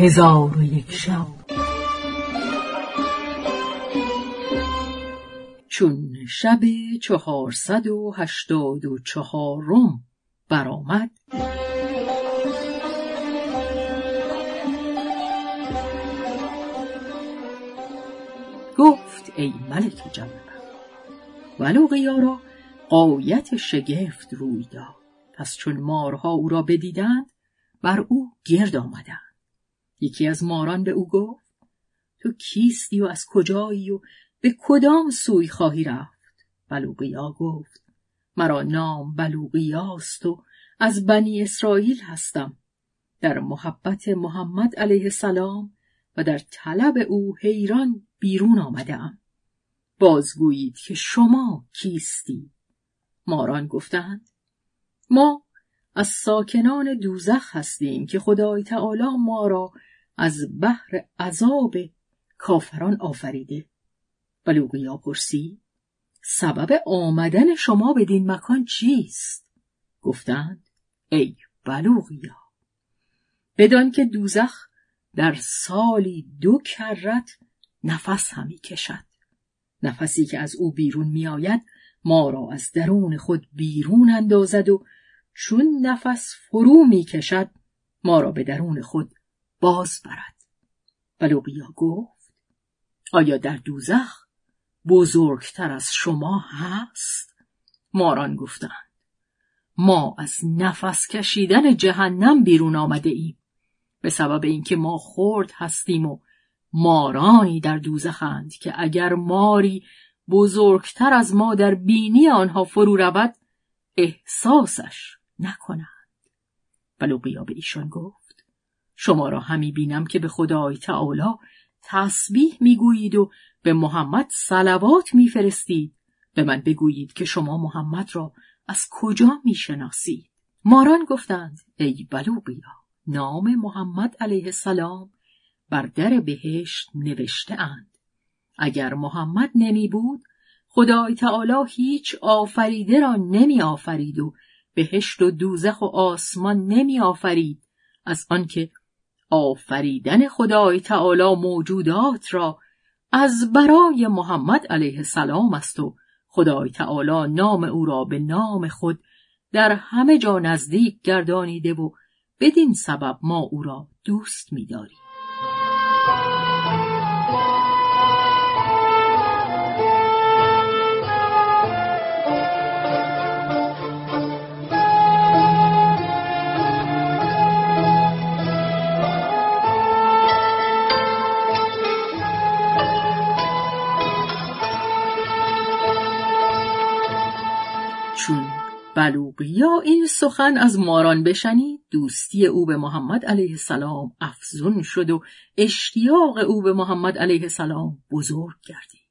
هزار و یک شب. چون شب چهارصد و هشتاد و چهارم برآمد گفت ای ملک جوانبخت ولوقیا را قایت شگفت روی داد. پس چون مارها او را بدیدند بر او گرد آمدند. یکی از ماران به او گفت تو کیستی و از کجایی و به کدام سوی خواهی رفت بلوقیا گفت مرا نام بلوقیاست و از بنی اسرائیل هستم در محبت محمد علیه السلام و در طلب او حیران بیرون آمده ام. بازگویید که شما کیستی؟ ماران گفتند ما از ساکنان دوزخ هستیم که خدای تعالی ما را از بحر عذاب کافران آفریده. بلوغیا پرسی سبب آمدن شما بدین مکان چیست؟ گفتند ای بلوغیا بدان که دوزخ در سالی دو کرت نفس همی کشد. نفسی که از او بیرون میآید ما را از درون خود بیرون اندازد و چون نفس فرو می کشد ما را به درون خود باز برد. بلوقیا گفت آیا در دوزخ بزرگتر از شما هست؟ ماران گفتند ما از نفس کشیدن جهنم بیرون آمده ایم. به سبب اینکه ما خرد هستیم و مارانی در دوزخند که اگر ماری بزرگتر از ما در بینی آنها فرو رود احساسش نکنند. بلوقیا به ایشان گفت شما را همی بینم که به خدای تعالی تسبیح می‌گویید و به محمد صلوات میفرستید به من بگویید که شما محمد را از کجا می‌شناسید ماران گفتند ای بلوقیا نام محمد علیه السلام بر در بهشت نوشته اند. اگر محمد نمی بود خدای تعالی هیچ آفریده را نمی آفرید و بهشت و دوزخ و آسمان نمی آفرید از آنکه آفریدن خدای تعالی موجودات را از برای محمد علیه السلام است و خدای تعالی نام او را به نام خود در همه جا نزدیک گردانیده و بدین سبب ما او را دوست می‌داریم. بلوقیا این سخن از ماران بشنید. دوستی او به محمد علیه السلام افزون شد و اشتیاق او به محمد علیه السلام بزرگ گردید.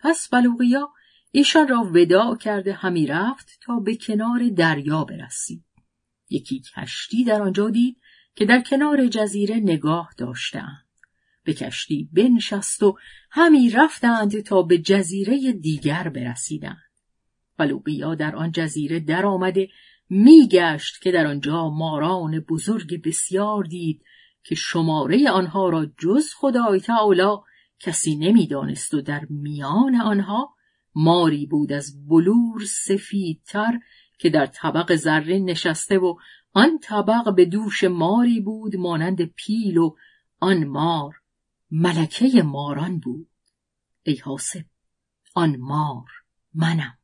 پس بلوقیا ایشان را ودا کرده همی رفت تا به کنار دریا برسید. یکی کشتی در آنجا دید که در کنار جزیره نگاه داشتند. به کشتی بنشست و همی رفتند تا به جزیره دیگر برسیدند. بلوقیا در آن جزیره در آمده میگشت که در آنجا ماران بزرگ بسیار دید که شماره آنها را جز خدای تعالی کسی نمی‌دانست و در میان آنها ماری بود از بلور سفیدتر که در طبق زرین نشسته و آن طبق به دوش ماری بود مانند پیل و آن مار ملکه ماران بود. ای حاسب آن مار منم.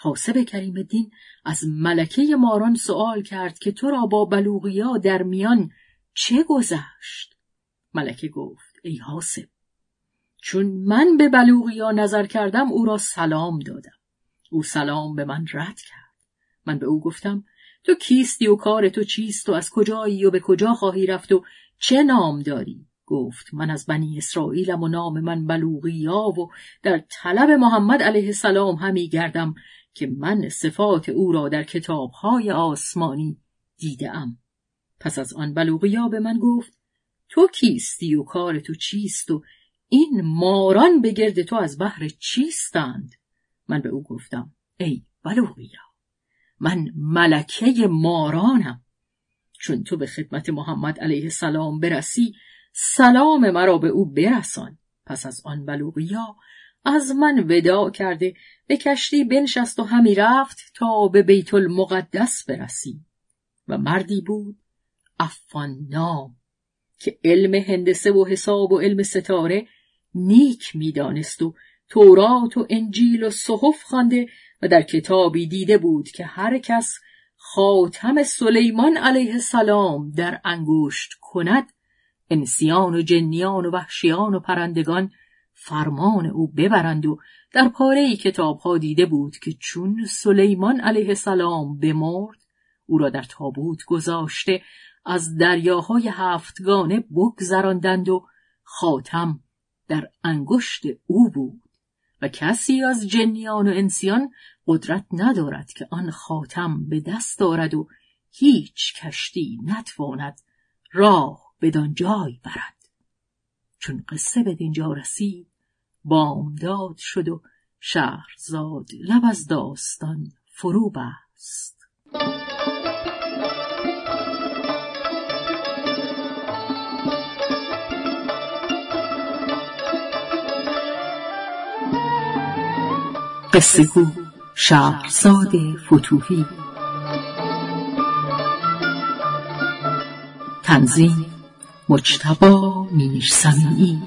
حاسب کریم الدین از ملکه ماران سوال کرد که تو را با بلوغیا در میان چه گذشت؟ ملکه گفت ای حاسب چون من به بلوغیا نظر کردم او را سلام دادم. او سلام به من رد کرد. من به او گفتم تو کیستی و کار تو چیست و از کجایی و به کجا خواهی رفت و چه نام داری؟ گفت من از بنی اسرائیلم و نام من بلوغیا و در طلب محمد علیه السلام همی گردم. که من صفات او را در کتابهای آسمانی دیدم. پس از آن بلوغیا به من گفت تو کیستی و کار تو چیست و این ماران به گرد تو از بحر چیستند؟ من به او گفتم ای بلوغیا من ملکه مارانم. چون تو به خدمت محمد علیه السلام برسی سلام مرا به او برسان. پس از آن بلوغیا از من ودا کرده به کشتی بنشست و همی رفت تا به بیت المقدس برسی. و مردی بود افان نام که علم هندسه و حساب و علم ستاره نیک می‌دانست و تورات و انجیل و صحف خوانده و در کتابی دیده بود که هر کس خاتم سلیمان علیه السلام در انگشت کند انسیان و جنیان و وحشیان و پرندگان فرمان او ببرند و در پاره ای کتاب ها دیده بود که چون سلیمان علیه السلام بمرد او را در تابوت گذاشته از دریاهای هفتگانه بگذراندند و خاتم در انگشت او بود. و کسی از جنیان و انسیان قدرت ندارد که آن خاتم به دست دارد و هیچ کشتی نتواند راه بدان جای برد. چون قصه به دینجا رسید بامداد شد و شهرزاد لب از داستان فرو بست. قصه گو شهرزاد فتوهی تنظیم مجتبا میرسمی